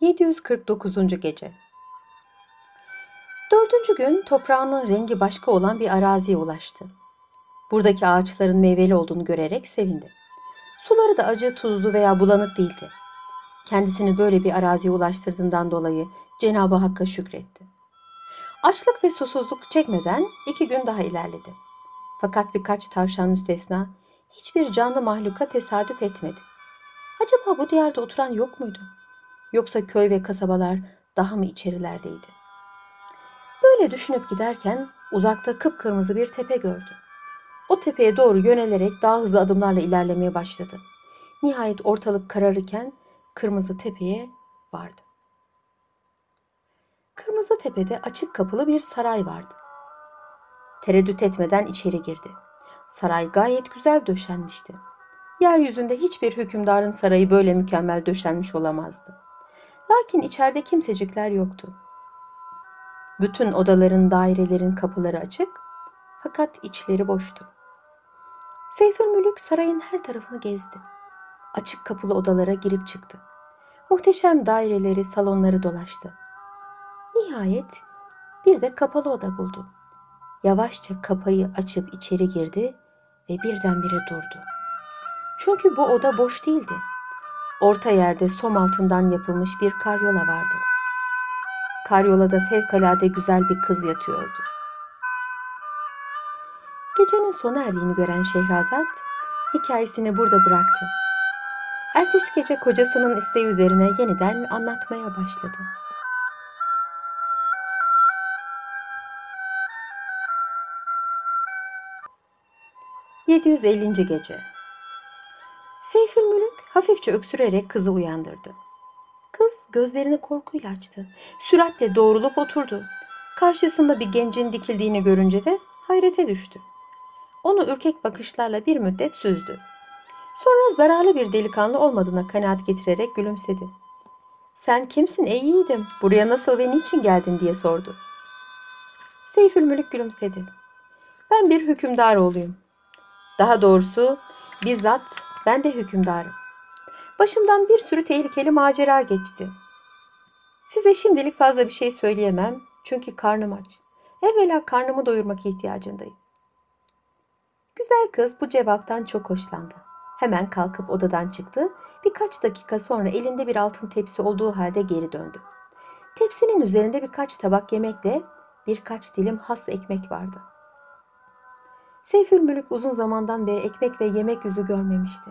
749. Gece Dördüncü gün toprağının rengi başka olan bir araziye ulaştı. Buradaki ağaçların meyveli olduğunu görerek sevindi. Suları da acı, tuzlu veya bulanık değildi. Kendisini böyle bir araziye ulaştırdığından dolayı Cenab-ı Hakk'a şükretti. Açlık ve susuzluk çekmeden iki gün daha ilerledi. Fakat birkaç tavşan müstesna hiçbir canlı mahluka tesadüf etmedi. Acaba bu diyarda oturan yok muydu? Yoksa köy ve kasabalar daha mı içerilerdeydi? Böyle düşünüp giderken uzakta kıpkırmızı bir tepe gördü. O tepeye doğru yönelerek daha hızlı adımlarla ilerlemeye başladı. Nihayet ortalık kararırken kırmızı tepeye vardı. Kırmızı tepede açık kapılı bir saray vardı. Tereddüt etmeden içeri girdi. Saray gayet güzel döşenmişti. Yeryüzünde hiçbir hükümdarın sarayı böyle mükemmel döşenmiş olamazdı. Lakin içeride kimsecikler yoktu. Bütün odaların, dairelerin kapıları açık fakat içleri boştu. Seyfülmülük sarayın her tarafını gezdi. Açık kapılı odalara girip çıktı. Muhteşem daireleri, salonları dolaştı. Nihayet bir de kapalı oda buldu. Yavaşça kapıyı açıp içeri girdi ve birdenbire durdu. Çünkü bu oda boş değildi. Orta yerde som altından yapılmış bir karyola vardı. Karyolada fevkalade güzel bir kız yatıyordu. Gecenin sona erdiğini gören Şehrazat hikayesini burada bıraktı. Ertesi gece kocasının isteği üzerine yeniden anlatmaya başladı. ...750. Gece Seyfülmülük hafifçe öksürerek kızı uyandırdı. Kız gözlerini korkuyla açtı. Süratle doğrulup oturdu. Karşısında bir gencin dikildiğini görünce de hayrete düştü. Onu ürkek bakışlarla bir müddet süzdü. Sonra zararlı bir delikanlı olmadığına kanaat getirerek gülümsedi. Sen kimsin ey yiğidim? Buraya nasıl ve niçin geldin diye sordu. Seyfülmülük gülümsedi. Ben bir hükümdar oğluyum. Daha doğrusu bizzat ben de hükümdarım. Başımdan bir sürü tehlikeli macera geçti. Size şimdilik fazla bir şey söyleyemem çünkü karnım aç. Evvela karnımı doyurmak ihtiyacındayım. Güzel kız bu cevaptan çok hoşlandı. Hemen kalkıp odadan çıktı. Birkaç dakika sonra elinde bir altın tepsi olduğu halde geri döndü. Tepsinin üzerinde birkaç tabak yemekle birkaç dilim has ekmek vardı. Seyfülmülük uzun zamandan beri ekmek ve yemek yüzü görmemişti.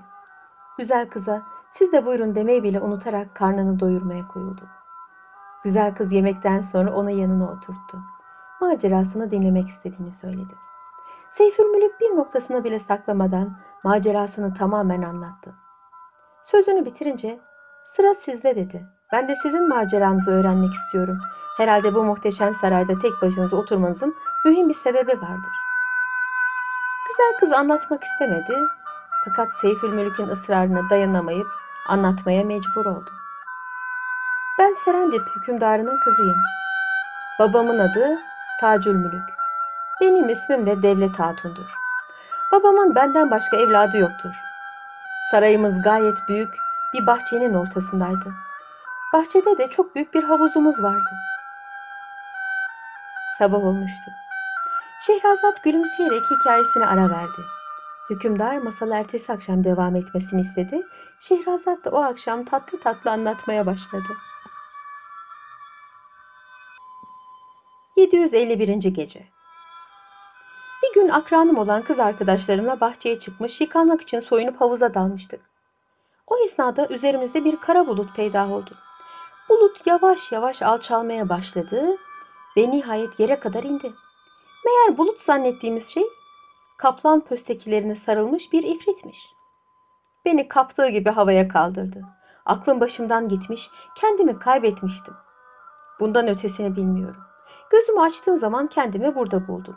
Güzel kıza siz de buyurun demeyi bile unutarak karnını doyurmaya koyuldu. Güzel kız yemekten sonra onu yanına oturttu. Macerasını dinlemek istediğini söyledi. Seyfülmülük bir noktasını bile saklamadan macerasını tamamen anlattı. Sözünü bitirince sıra sizde dedi. Ben de sizin maceranızı öğrenmek istiyorum. Herhalde bu muhteşem sarayda tek başınıza oturmanızın mühim bir sebebi vardır. Güzel kız anlatmak istemedi fakat Seyfülmülük'ün ısrarına dayanamayıp anlatmaya mecbur oldu. Ben Serendip hükümdarının kızıyım. Babamın adı Tacülmülük. Benim ismim de Devlet Hatun'dur. Babamın benden başka evladı yoktur. Sarayımız gayet büyük bir bahçenin ortasındaydı. Bahçede de çok büyük bir havuzumuz vardı. Sabah olmuştu. Şehrazat gülümseyerek hikayesine ara verdi. Hükümdar masal ertesi akşam devam etmesini istedi. Şehrazat da o akşam tatlı tatlı anlatmaya başladı. 751. Gece Bir gün akranım olan kız arkadaşlarımla bahçeye çıkmış, yıkanmak için soyunup havuza dalmıştık. O esnada üzerimizde bir kara bulut peyda oldu. Bulut yavaş yavaş alçalmaya başladı ve nihayet yere kadar indi. Meğer bulut zannettiğimiz şey kaplan pöstekilerine sarılmış bir ifritmiş. Beni kaptığı gibi havaya kaldırdı. Aklım başımdan gitmiş, kendimi kaybetmiştim. Bundan ötesini bilmiyorum. Gözümü açtığım zaman kendimi burada buldum.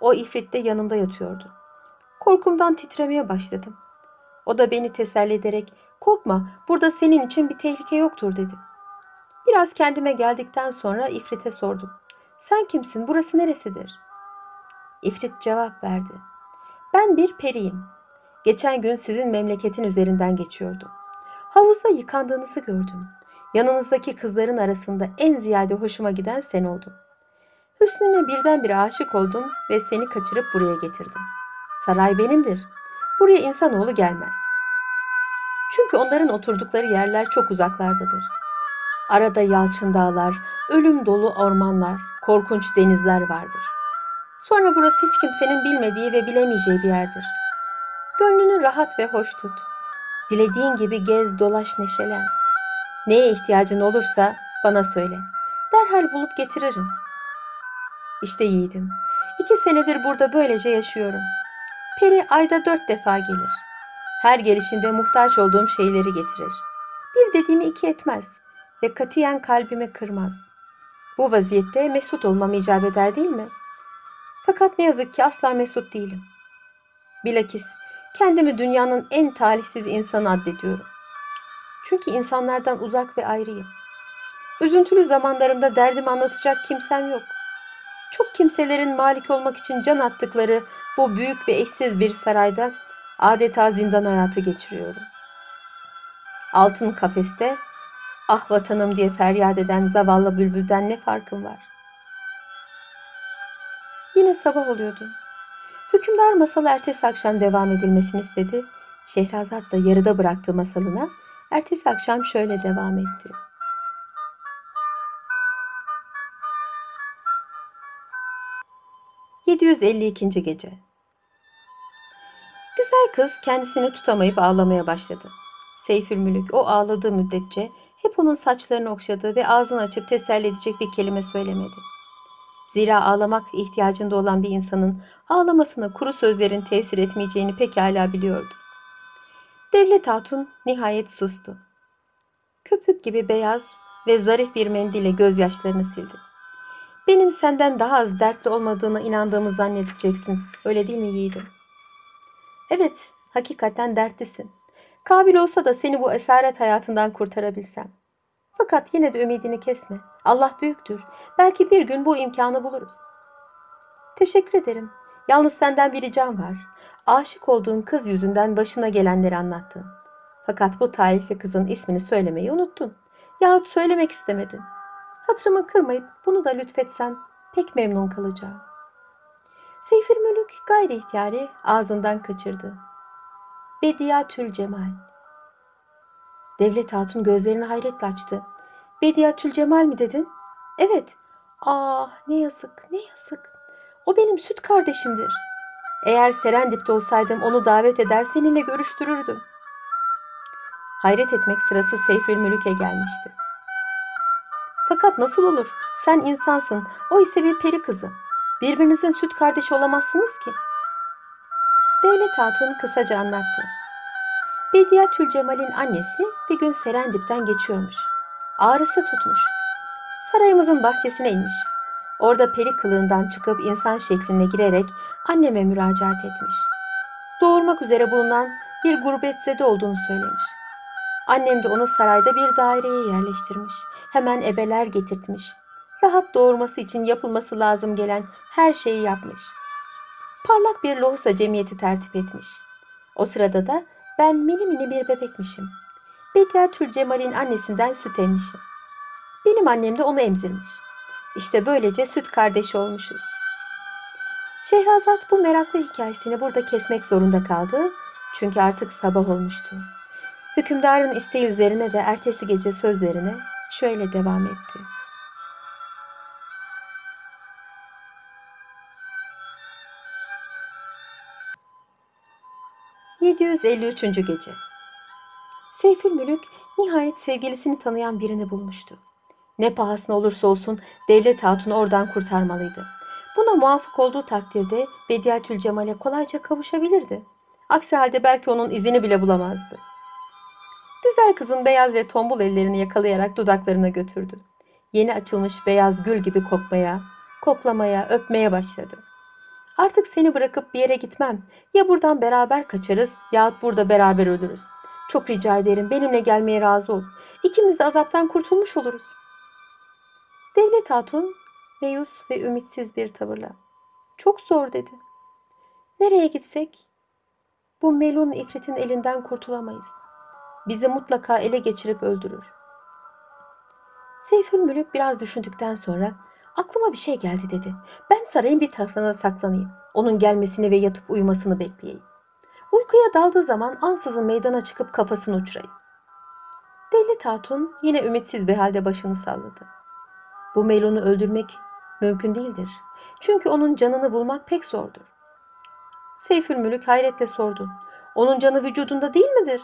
O ifrit de yanımda yatıyordu. Korkumdan titremeye başladım. O da beni teselli ederek korkma burada senin için bir tehlike yoktur dedi. Biraz kendime geldikten sonra ifrite sordum. Sen kimsin burası neresidir? İfrit cevap verdi. Ben bir periyim. Geçen gün sizin memleketin üzerinden geçiyordum. Havuzda yıkandığınızı gördüm. yanınızdaki kızların arasında en ziyade hoşuma giden sen oldun. Hüsnüne birdenbire aşık oldum ve seni kaçırıp buraya getirdim. Saray benimdir. Buraya insanoğlu gelmez. Çünkü onların oturdukları yerler çok uzaklardadır. Arada yalçın dağlar, ölüm dolu ormanlar, korkunç denizler vardır. Sonra burası hiç kimsenin bilmediği ve bilemeyeceği bir yerdir. Gönlünü rahat ve hoş tut. Dilediğin gibi gez, dolaş, neşelen. Neye ihtiyacın olursa bana söyle. Derhal bulup getiririm. İşte yiğidim. İki senedir burada böylece yaşıyorum. Peri ayda dört defa gelir. Her gelişinde muhtaç olduğum şeyleri getirir. Bir dediğimi iki etmez ve katiyen kalbimi kırmaz. Bu vaziyette mesut olmam icap eder değil mi? Fakat ne yazık ki asla mesut değilim. Bilakis kendimi dünyanın en talihsiz insanı addediyorum. Çünkü insanlardan uzak ve ayrıyım. Üzüntülü zamanlarımda derdimi anlatacak kimsem yok. Çok kimselerin malik olmak için can attıkları bu büyük ve eşsiz bir sarayda adeta zindan hayatı geçiriyorum. Altın kafeste ah vatanım diye feryat eden zavallı bülbülden ne farkım var? Yine sabah oluyordu. Hükümdar masalı ertesi akşam devam edilmesini istedi. Şehrazat da yarıda bıraktığı masalına ertesi akşam şöyle devam etti. ...752. Gece Güzel kız kendisini tutamayıp ağlamaya başladı. Seyfülmülük o ağladığı müddetçe hep onun saçlarını okşadı ve ağzını açıp teselli edecek bir kelime söylemedi. Zira ağlamak ihtiyacında olan bir insanın ağlamasına kuru sözlerin tesir etmeyeceğini pekala biliyordu. Devlet Hatun nihayet sustu. Köpük gibi beyaz ve zarif bir mendille gözyaşlarını sildi. Benim senden daha az dertli olmadığına inandığımı zannedeceksin. Öyle değil mi yiğidim? Evet, hakikaten dertlisin. Kabil olsa da seni bu esaret hayatından kurtarabilsem. Fakat yine de ümidini kesme. Allah büyüktür. Belki bir gün bu imkanı buluruz. Teşekkür ederim. Yalnız senden bir ricam var. Aşık olduğun kız yüzünden başına gelenleri anlattın. Fakat bu talihli kızın ismini söylemeyi unuttun. Yahut söylemek istemedin. Hatırımı kırmayıp bunu da lütfetsen pek memnun kalacağım. Seyfir Mülük gayri ihtiyari ağzından kaçırdı. Bediatül Cemal. Devlet Hatun gözlerini hayretle açtı. Bediatül Cemal mi dedin? Evet. Ah ne yazık ne yazık. O benim süt kardeşimdir. Eğer Serendip'te olsaydım onu davet eder seninle görüştürürdüm. Hayret etmek sırası Seyfül Mülük'e gelmişti. Fakat nasıl olur? Sen insansın, o ise bir peri kızı. Birbirinizin süt kardeşi olamazsınız ki. Devlet Hatun kısaca anlattı. Bediatül Cemal'in annesi bir gün Serendip'ten geçiyormuş. Ağrısı tutmuş. Sarayımızın bahçesine inmiş. Orada peri kılığından çıkıp insan şekline girerek anneme müracaat etmiş. Doğurmak üzere bulunan bir gurbetzede olduğunu söylemiş. Annem de onu sarayda bir daireye yerleştirmiş. Hemen ebeler getirtmiş. Rahat doğurması için yapılması lazım gelen her şeyi yapmış. Parlak bir lohusa cemiyeti tertip etmiş. O sırada da ben mini mini bir bebekmişim. Bediatül Cemal'in annesinden süt emmişim. Benim annem de onu emzirmiş. İşte böylece süt kardeşi olmuşuz. Şehrazat bu meraklı hikayesini burada kesmek zorunda kaldı. Çünkü artık sabah olmuştu. Hükümdarın isteği üzerine de ertesi gece sözlerine şöyle devam etti. ...753. Gece Seyfül Mülük nihayet sevgilisini tanıyan birini bulmuştu. Ne pahasına olursa olsun devlet hatunu oradan kurtarmalıydı. Buna muvaffak olduğu takdirde Bediatül Cemal'e kolayca kavuşabilirdi. Aksi halde belki onun izini bile bulamazdı. Güzel kızın beyaz ve tombul ellerini yakalayarak dudaklarına götürdü. Yeni açılmış beyaz gül gibi kokmaya, koklamaya, öpmeye başladı. Artık seni bırakıp bir yere gitmem. Ya buradan beraber kaçarız yahut burada beraber ölürüz. Çok rica ederim benimle gelmeye razı ol. İkimiz de azaptan kurtulmuş oluruz. Devlet Hatun meyus ve ümitsiz bir tavırla. Çok zor dedi. Nereye gitsek? Bu melun ifritin elinden kurtulamayız. Bizi mutlaka ele geçirip öldürür. Seyfül Mülük biraz düşündükten sonra aklıma bir şey geldi dedi. Ben sarayın bir tarafına saklanayım. Onun gelmesini ve yatıp uyumasını bekleyeyim. Uykuya daldığı zaman ansızın meydana çıkıp kafasını uçurayım. Devlet Hatun yine ümitsiz bir halde başını salladı. Bu Melon'u öldürmek mümkün değildir. Çünkü onun canını bulmak pek zordur. Seyfül Mülük hayretle sordu. Onun canı vücudunda değil midir?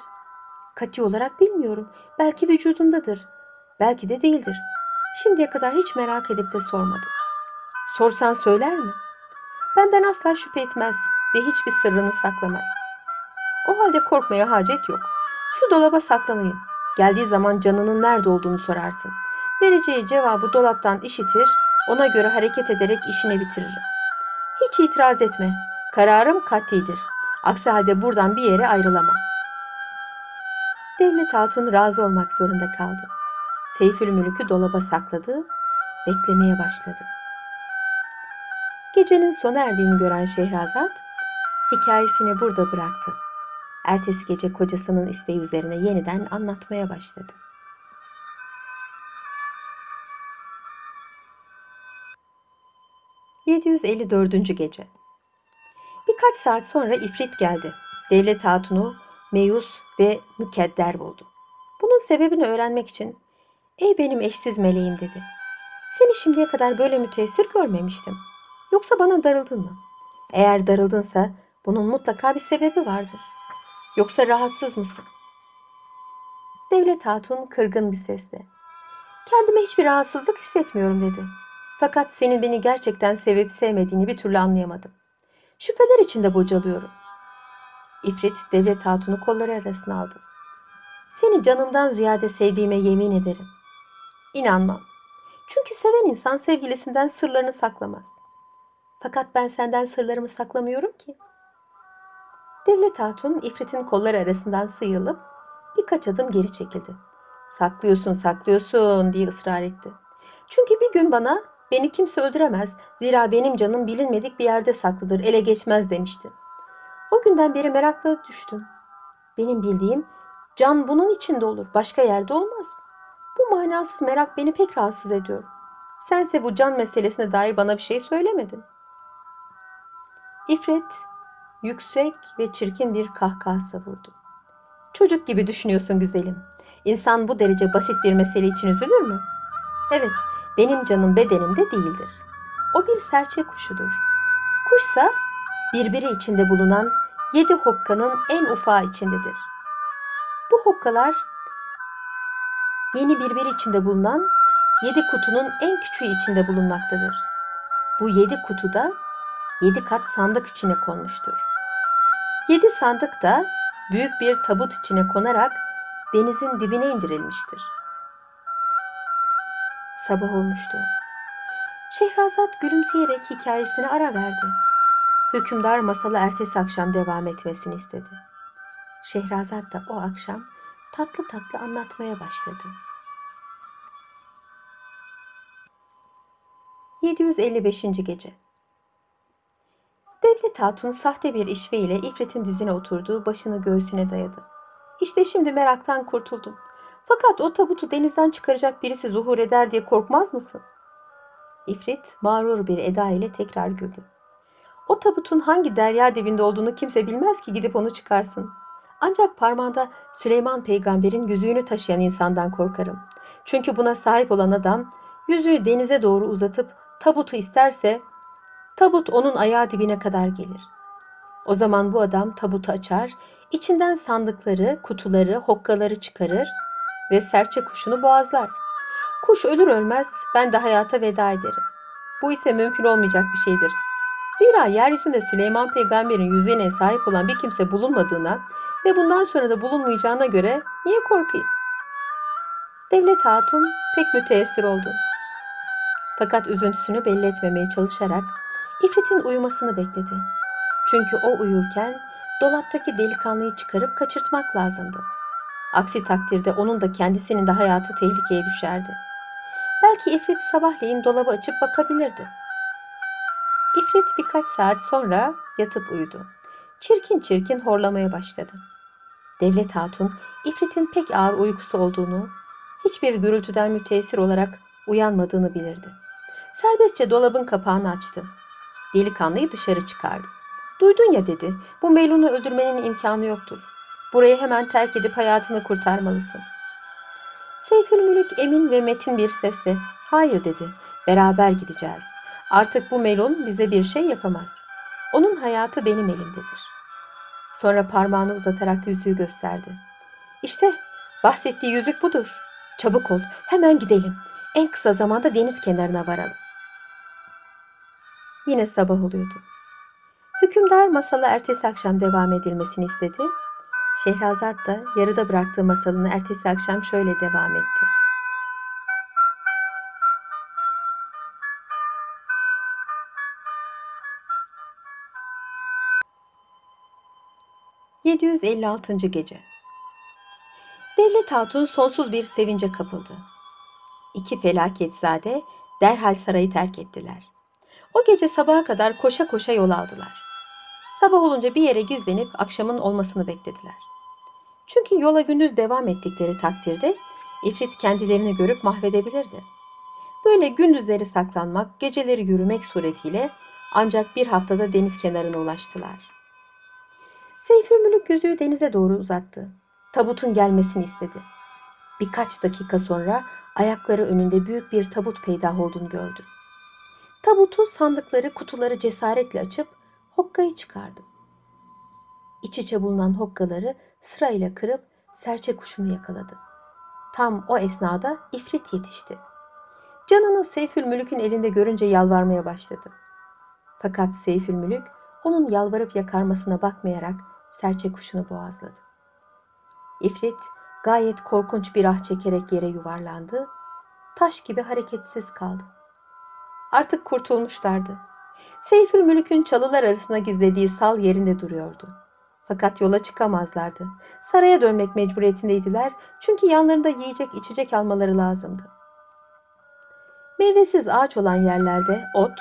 Kati olarak bilmiyorum. Belki vücudundadır. Belki de değildir. Şimdiye kadar hiç merak edip de sormadım. Sorsan söyler mi? Benden asla şüphe etmez ve hiçbir sırrını saklamaz. O halde korkmaya hacet yok. Şu dolaba saklanayım. Geldiği zaman canının nerede olduğunu sorarsın. Vereceği cevabı dolaptan işitir, ona göre hareket ederek işini bitiririm. Hiç itiraz etme. Kararım katidir. Aksi halde buradan bir yere ayrılamam. Devlet Hatun razı olmak zorunda kaldı. Seyfül Mülük'ü dolaba sakladı, beklemeye başladı. Gecenin sona erdiğini gören Şehrazat, hikayesini burada bıraktı. Ertesi gece kocasının isteği üzerine yeniden anlatmaya başladı. ...754. Gece Birkaç saat sonra ifrit geldi. Devlet hatunu meyus ve mükedder buldu. Bunun sebebini öğrenmek için ''Ey benim eşsiz meleğim'' dedi. ''Seni şimdiye kadar böyle müteessir görmemiştim. Yoksa bana darıldın mı? Eğer darıldınsa bunun mutlaka bir sebebi vardır. Yoksa rahatsız mısın?'' Devlet Hatun kırgın bir sesle ''Kendime hiçbir rahatsızlık hissetmiyorum'' dedi. ''Fakat senin beni gerçekten sevip sevmediğini bir türlü anlayamadım. Şüpheler içinde bocalıyorum.'' İfrit devlet hatunu kolları arasına aldı. Seni canımdan ziyade sevdiğime yemin ederim. İnanmam. Çünkü seven insan sevgilisinden sırlarını saklamaz. Fakat ben senden sırlarımı saklamıyorum ki. Devlet Hatun İfrit'in kolları arasından sıyrılıp birkaç adım geri çekildi. Saklıyorsun, saklıyorsun diye ısrar etti. Çünkü bir gün bana beni kimse öldüremez. Zira benim canım bilinmedik bir yerde saklıdır, ele geçmez demiştin. O günden beri merakla düştüm. Benim bildiğim can bunun içinde olur, başka yerde olmaz. Bu manasız merak beni pek rahatsız ediyor. Sense bu can meselesine dair bana bir şey söylemedin. İfret yüksek ve çirkin bir kahkaha savurdu. Çocuk gibi düşünüyorsun güzelim. İnsan bu derece basit bir mesele için üzülür mü? Evet, benim canım bedenimde değildir. O bir serçe kuşudur. Kuşsa birbiri içinde bulunan yedi hokkanın en ufağı içindedir. Bu hokkalar yeni birbiri içinde bulunan yedi kutunun en küçüğü içinde bulunmaktadır. Bu yedi kutuda yedi kat sandık içine konmuştur. Yedi sandık da büyük bir tabut içine konarak denizin dibine indirilmiştir. Sabah olmuştu. Şehrazat gülümseyerek hikayesine ara verdi. Hükümdar masalı ertesi akşam devam etmesini istedi. Şehrazat da o akşam tatlı tatlı anlatmaya başladı. 755. Gece Devlet Hatun sahte bir işve ile İfrit'in dizine oturduğu başını göğsüne dayadı. İşte şimdi meraktan kurtuldum. Fakat o tabutu denizden çıkaracak birisi zuhur eder diye korkmaz mısın? İfrit mağrur bir eda ile tekrar güldü. O tabutun hangi derya dibinde olduğunu kimse bilmez ki gidip onu çıkarsın. Ancak parmağında Süleyman peygamberin yüzüğünü taşıyan insandan korkarım. Çünkü buna sahip olan adam yüzüğü denize doğru uzatıp tabutu isterse tabut onun ayağı dibine kadar gelir. O zaman bu adam tabutu açar, içinden sandıkları, kutuları, hokkaları çıkarır ve serçe kuşunu boğazlar. Kuş ölür ölmez ben de hayata veda ederim. Bu ise mümkün olmayacak bir şeydir. Zira yeryüzünde Süleyman peygamberin yüzüğüne sahip olan bir kimse bulunmadığına ve bundan sonra da bulunmayacağına göre niye korkayım? Devlet Hatun pek müteessir oldu. Fakat üzüntüsünü belli etmemeye çalışarak İfrit'in uyumasını bekledi. Çünkü o uyurken dolaptaki delikanlıyı çıkarıp kaçırtmak lazımdı. Aksi takdirde onun da kendisinin de hayatı tehlikeye düşerdi. Belki İfrit sabahleyin dolabı açıp bakabilirdi. İfrit birkaç saat sonra yatıp uyudu. Çirkin çirkin horlamaya başladı. Devlet Hatun, İfrit'in pek ağır uykusu olduğunu, hiçbir gürültüden müteessir olarak uyanmadığını bilirdi. Serbestçe dolabın kapağını açtı. Delikanlıyı dışarı çıkardı. Duydun ya dedi, bu Melun'u öldürmenin imkanı yoktur. Burayı hemen terk edip hayatını kurtarmalısın. Seyfülmülük emin ve metin bir sesle, hayır dedi, beraber gideceğiz. Artık bu Melun bize bir şey yapamaz. Onun hayatı benim elimdedir. Sonra parmağını uzatarak yüzüğü gösterdi. İşte bahsettiği yüzük budur. Çabuk ol, hemen gidelim. En kısa zamanda deniz kenarına varalım. Yine sabah oluyordu. Hükümdar masala ertesi akşam devam edilmesini istedi. Şehrazat da yarıda bıraktığı masalını ertesi akşam şöyle devam etti. ...756. Gece Devlet Hatun sonsuz bir sevince kapıldı. İki felaketzade derhal sarayı terk ettiler. O gece sabaha kadar koşa koşa yol aldılar. Sabah olunca bir yere gizlenip akşamın olmasını beklediler. Çünkü yola gündüz devam ettikleri takdirde ifrit kendilerini görüp mahvedebilirdi. Böyle gündüzleri saklanmak, geceleri yürümek suretiyle ancak bir haftada deniz kenarına ulaştılar. Seyfülmülük yüzüğü denize doğru uzattı. Tabutun gelmesini istedi. Birkaç dakika sonra ayakları önünde büyük bir tabut peydah olduğunu gördü. Tabutu, sandıkları, kutuları cesaretle açıp hokkayı çıkardı. İç içe bulunan hokkaları sırayla kırıp serçe kuşunu yakaladı. Tam o esnada ifrit yetişti. Canını Seyfülmülük'ün elinde görünce yalvarmaya başladı. Fakat Seyfülmülük onun yalvarıp yakarmasına bakmayarak serçe kuşunu boğazladı. İfrit gayet korkunç bir ah çekerek yere yuvarlandı. Taş gibi hareketsiz kaldı. Artık kurtulmuşlardı. Seyfül Mülük'ün çalılar arasına gizlediği sal yerinde duruyordu. Fakat yola çıkamazlardı. Saraya dönmek mecburiyetindeydiler çünkü yanlarında yiyecek içecek almaları lazımdı. Meyvesiz ağaç olan yerlerde ot,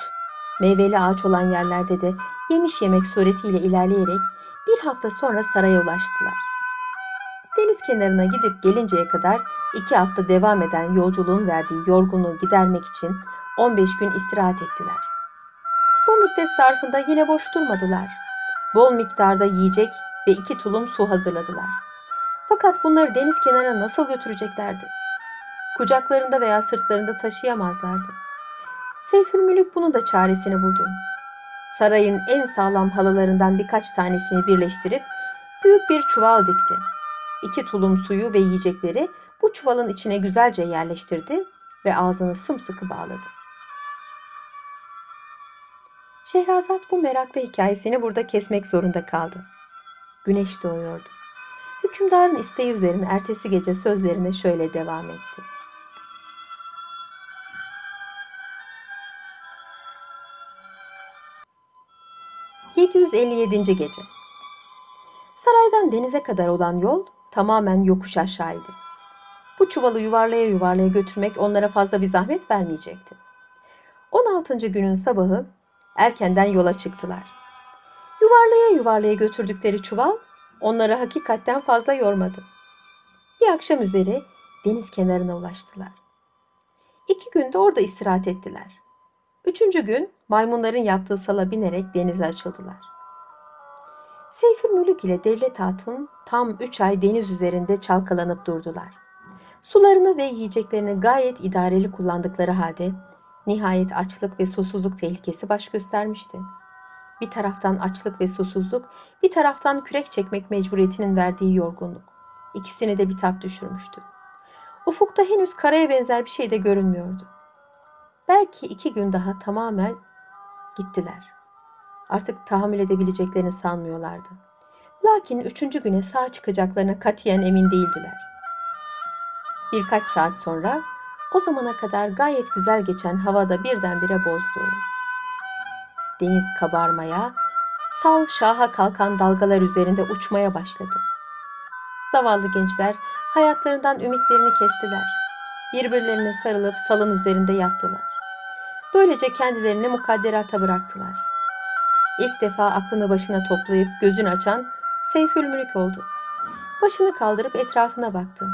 meyveli ağaç olan yerlerde de yemiş yemek suretiyle ilerleyerek bir hafta sonra saraya ulaştılar. Deniz kenarına gidip gelinceye kadar iki hafta devam eden yolculuğun verdiği yorgunluğu gidermek için 15 gün istirahat ettiler. Bu müddet sarfında yine boş durmadılar. Bol miktarda yiyecek ve iki tulum su hazırladılar. Fakat bunları deniz kenarına nasıl götüreceklerdi? Kucaklarında veya sırtlarında taşıyamazlardı. Seyfülmülük bunun da çaresini buldu. Sarayın en sağlam halılarından birkaç tanesini birleştirip büyük bir çuval dikti. İki tulum suyu ve yiyecekleri bu çuvalın içine güzelce yerleştirdi ve ağzını sımsıkı bağladı. Şehrazat bu meraklı hikayesini burada kesmek zorunda kaldı. Güneş doğuyordu. Hükümdarın isteği üzerine ertesi gece sözlerine şöyle devam etti. ...757. Gece Saraydan denize kadar olan yol tamamen yokuş aşağıydı. Bu çuvalı yuvarlaya yuvarlaya götürmek onlara fazla bir zahmet vermeyecekti. 16. günün sabahı erkenden yola çıktılar. Yuvarlaya yuvarlaya götürdükleri çuval onları hakikatten fazla yormadı. Bir akşam üzeri deniz kenarına ulaştılar. İki günde orada istirahat ettiler. Üçüncü gün maymunların yaptığı sala binerek denize açıldılar. Seyfül Mülük ile Devlet Hatun tam üç ay deniz üzerinde çalkalanıp durdular. Sularını ve yiyeceklerini gayet idareli kullandıkları halde Nihayet açlık ve susuzluk tehlikesi baş göstermişti. Bir taraftan açlık ve susuzluk, bir taraftan kürek çekmek mecburiyetinin verdiği yorgunluk. İkisini de bitap düşürmüştü. Ufukta henüz karaya benzer bir şey de görünmüyordu. Belki iki gün daha tamamen gittiler. Artık tahammül edebileceklerini sanmıyorlardı. Lakin üçüncü güne sağ çıkacaklarına katiyen emin değildiler. Birkaç saat sonra o zamana kadar gayet güzel geçen havada birdenbire bozdu. Deniz kabarmaya, sal şaha kalkan dalgalar üzerinde uçmaya başladı. Zavallı gençler hayatlarından ümitlerini kestiler. Birbirlerine sarılıp salın üzerinde yattılar. Böylece kendilerini mukadderata bıraktılar. İlk defa aklını başına toplayıp gözünü açan Seyfülmülük oldu. Başını kaldırıp etrafına baktı.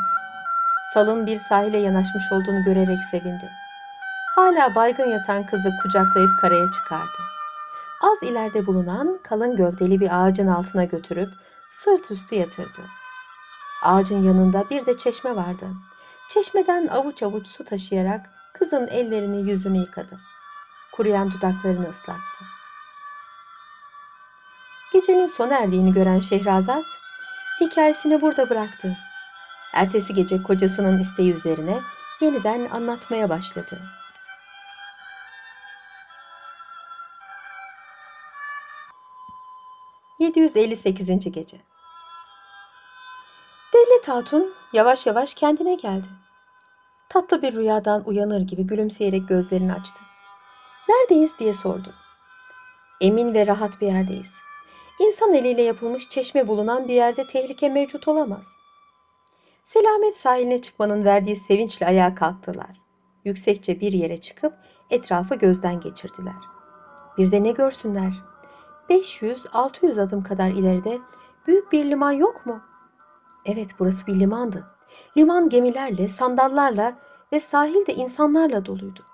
salın bir sahile yanaşmış olduğunu görerek sevindi. Hala baygın yatan kızı kucaklayıp karaya çıkardı. Az ileride bulunan kalın gövdeli bir ağacın altına götürüp sırt üstü yatırdı. Ağacın yanında bir de çeşme vardı. Çeşmeden avuç avuç su taşıyarak kızın ellerini yüzünü yıkadı. Kuruyan dudaklarını ıslattı. Gecenin sona erdiğini gören Şehrazat hikayesini burada bıraktı. Ertesi gece kocasının isteği üzerine yeniden anlatmaya başladı. ...758. Gece Devlet Hatun yavaş yavaş kendine geldi. Tatlı bir rüyadan uyanır gibi gülümseyerek gözlerini açtı. Neredeyiz diye sordu. Emin ve rahat bir yerdeyiz. İnsan eliyle yapılmış çeşme bulunan bir yerde tehlike mevcut olamaz. Selamet sahiline çıkmanın verdiği sevinçle ayağa kalktılar. Yüksekçe bir yere çıkıp etrafı gözden geçirdiler. Bir de ne görsünler? 500-600 adım kadar ileride büyük bir liman yok mu? Evet burası bir limandı. Liman gemilerle, sandallarla ve sahilde insanlarla doluydu.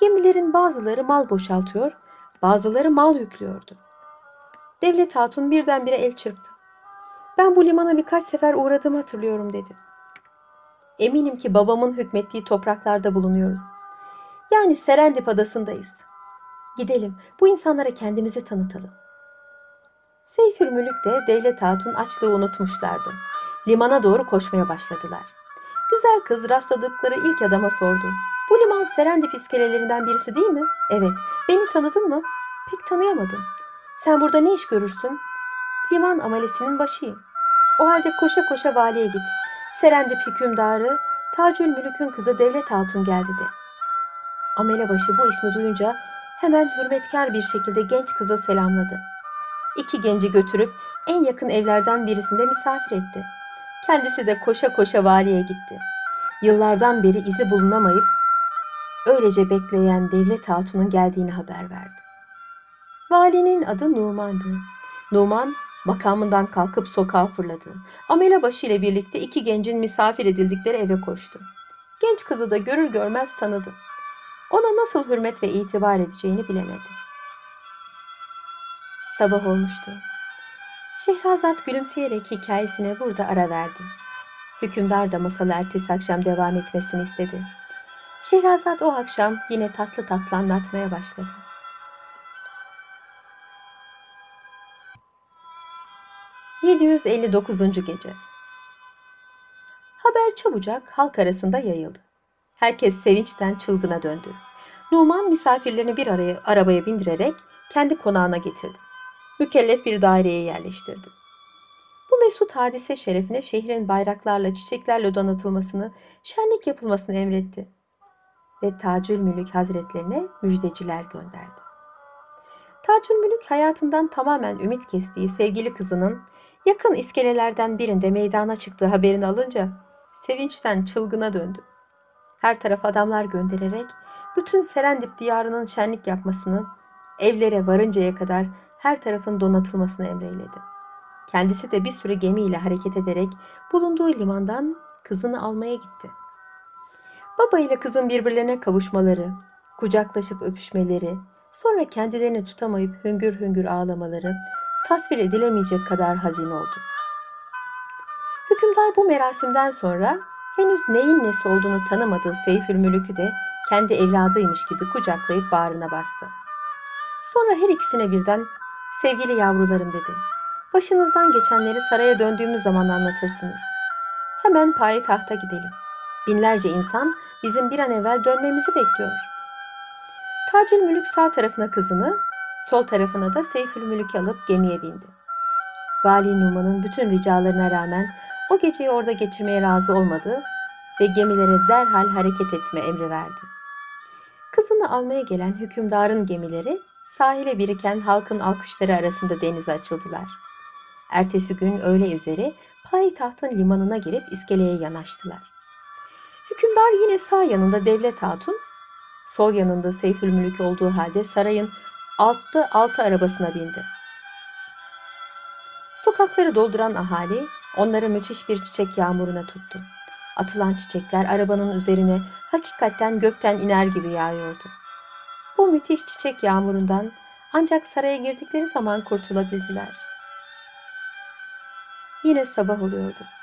Gemilerin bazıları mal boşaltıyor, bazıları mal yüklüyordu. Devlet Hatun birdenbire el çırptı. Ben bu limana birkaç sefer uğradığımı hatırlıyorum dedi. Eminim ki babamın hükmettiği topraklarda bulunuyoruz. Yani Serendip adasındayız. Gidelim bu insanlara kendimizi tanıtalım. Seyfül Mülük de Devlet Hatun açlığı unutmuşlardı. Limana doğru koşmaya başladılar. Güzel kız rastladıkları ilk adama sordu. Bu liman Serendip iskelelerinden birisi değil mi? Evet. Beni tanıdın mı? Pek tanıyamadım. Sen burada ne iş görürsün? Liman amelesinin başıyım. O halde koşa koşa valiye git. Serendip hükümdarı Tacül Mülük'ün kızı Devlet Hatun geldi de. Amelebaşı bu ismi duyunca hemen hürmetkar bir şekilde genç kıza selamladı. İki genci götürüp en yakın evlerden birisinde misafir etti. Kendisi de koşa koşa valiye gitti. Yıllardan beri izi bulunamayıp öylece bekleyen Devlet Hatun'un geldiğini haber verdi. Valinin adı Numan'dı. Numan makamından kalkıp sokağa fırladı. Amele başı ile birlikte iki gencin misafir edildikleri eve koştu. Genç kızı da görür görmez tanıdı. Ona nasıl hürmet ve itibar edeceğini bilemedi. Sabah olmuştu. Şehrazat gülümseyerek hikayesine burada ara verdi. Hükümdar da masalı ertesi akşam devam etmesini istedi. Şehrazat o akşam yine tatlı tatlı anlatmaya başladı. ...759. Gece Haber çabucak halk arasında yayıldı. Herkes sevinçten çılgına döndü. Numan misafirlerini bir araya, arabaya bindirerek kendi konağına getirdi. Mükellef bir daireye yerleştirdi. Bu mesut hadise şerefine şehrin bayraklarla, çiçeklerle donatılmasını, şenlik yapılmasını emretti. Ve Tacül Mülük Hazretlerine müjdeciler gönderdi. Tacül Mülük hayatından tamamen ümit kestiği sevgili kızının yakın iskelelerden birinde meydana çıktığı haberini alınca sevinçten çılgına döndü. Her taraf adamlar göndererek bütün Serendip diyarının şenlik yapmasını, evlere varıncaya kadar her tarafın donatılmasını emreyledi. Kendisi de bir sürü gemiyle hareket ederek bulunduğu limandan kızını almaya gitti. Baba ile kızın birbirlerine kavuşmaları, kucaklaşıp öpüşmeleri, sonra kendilerini tutamayıp hüngür hüngür ağlamaları tasvir edilemeyecek kadar hazin oldu. Hükümdar bu merasimden sonra henüz neyin nesi olduğunu tanımadığı Seyfül Mülük'ü de kendi evladıymış gibi kucaklayıp bağrına bastı. Sonra her ikisine birden sevgili yavrularım dedi. Başınızdan geçenleri saraya döndüğümüz zaman anlatırsınız. Hemen payitahta gidelim. Binlerce insan bizim bir an evvel dönmemizi bekliyor. Tacül Mülük sağ tarafına kızını, sol tarafına da Seyfül Mülük'ü alıp gemiye bindi. Vali Numan'ın bütün ricalarına rağmen o geceyi orada geçirmeye razı olmadı ve gemilere derhal hareket etme emri verdi. Kızını almaya gelen hükümdarın gemileri sahile biriken halkın alkışları arasında denize açıldılar. Ertesi gün öğle üzeri payitahtın limanına girip iskeleye yanaştılar. Hükümdar yine sağ yanında Devlet Hatun, sol yanında Seyfül Mülük olduğu halde sarayın altı altı arabasına bindi. Sokakları dolduran ahali onları müthiş bir çiçek yağmuruna tuttu. Atılan çiçekler arabanın üzerine hakikaten gökten iner gibi yağıyordu. Bu müthiş çiçek yağmurundan ancak saraya girdikleri zaman kurtulabildiler. Yine sabah oluyordu.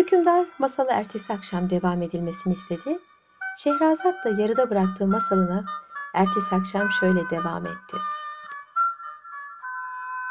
Hükümdar masalı ertesi akşam devam edilmesini istedi. Şehrazat da yarıda bıraktığı masalına ertesi akşam şöyle devam etti.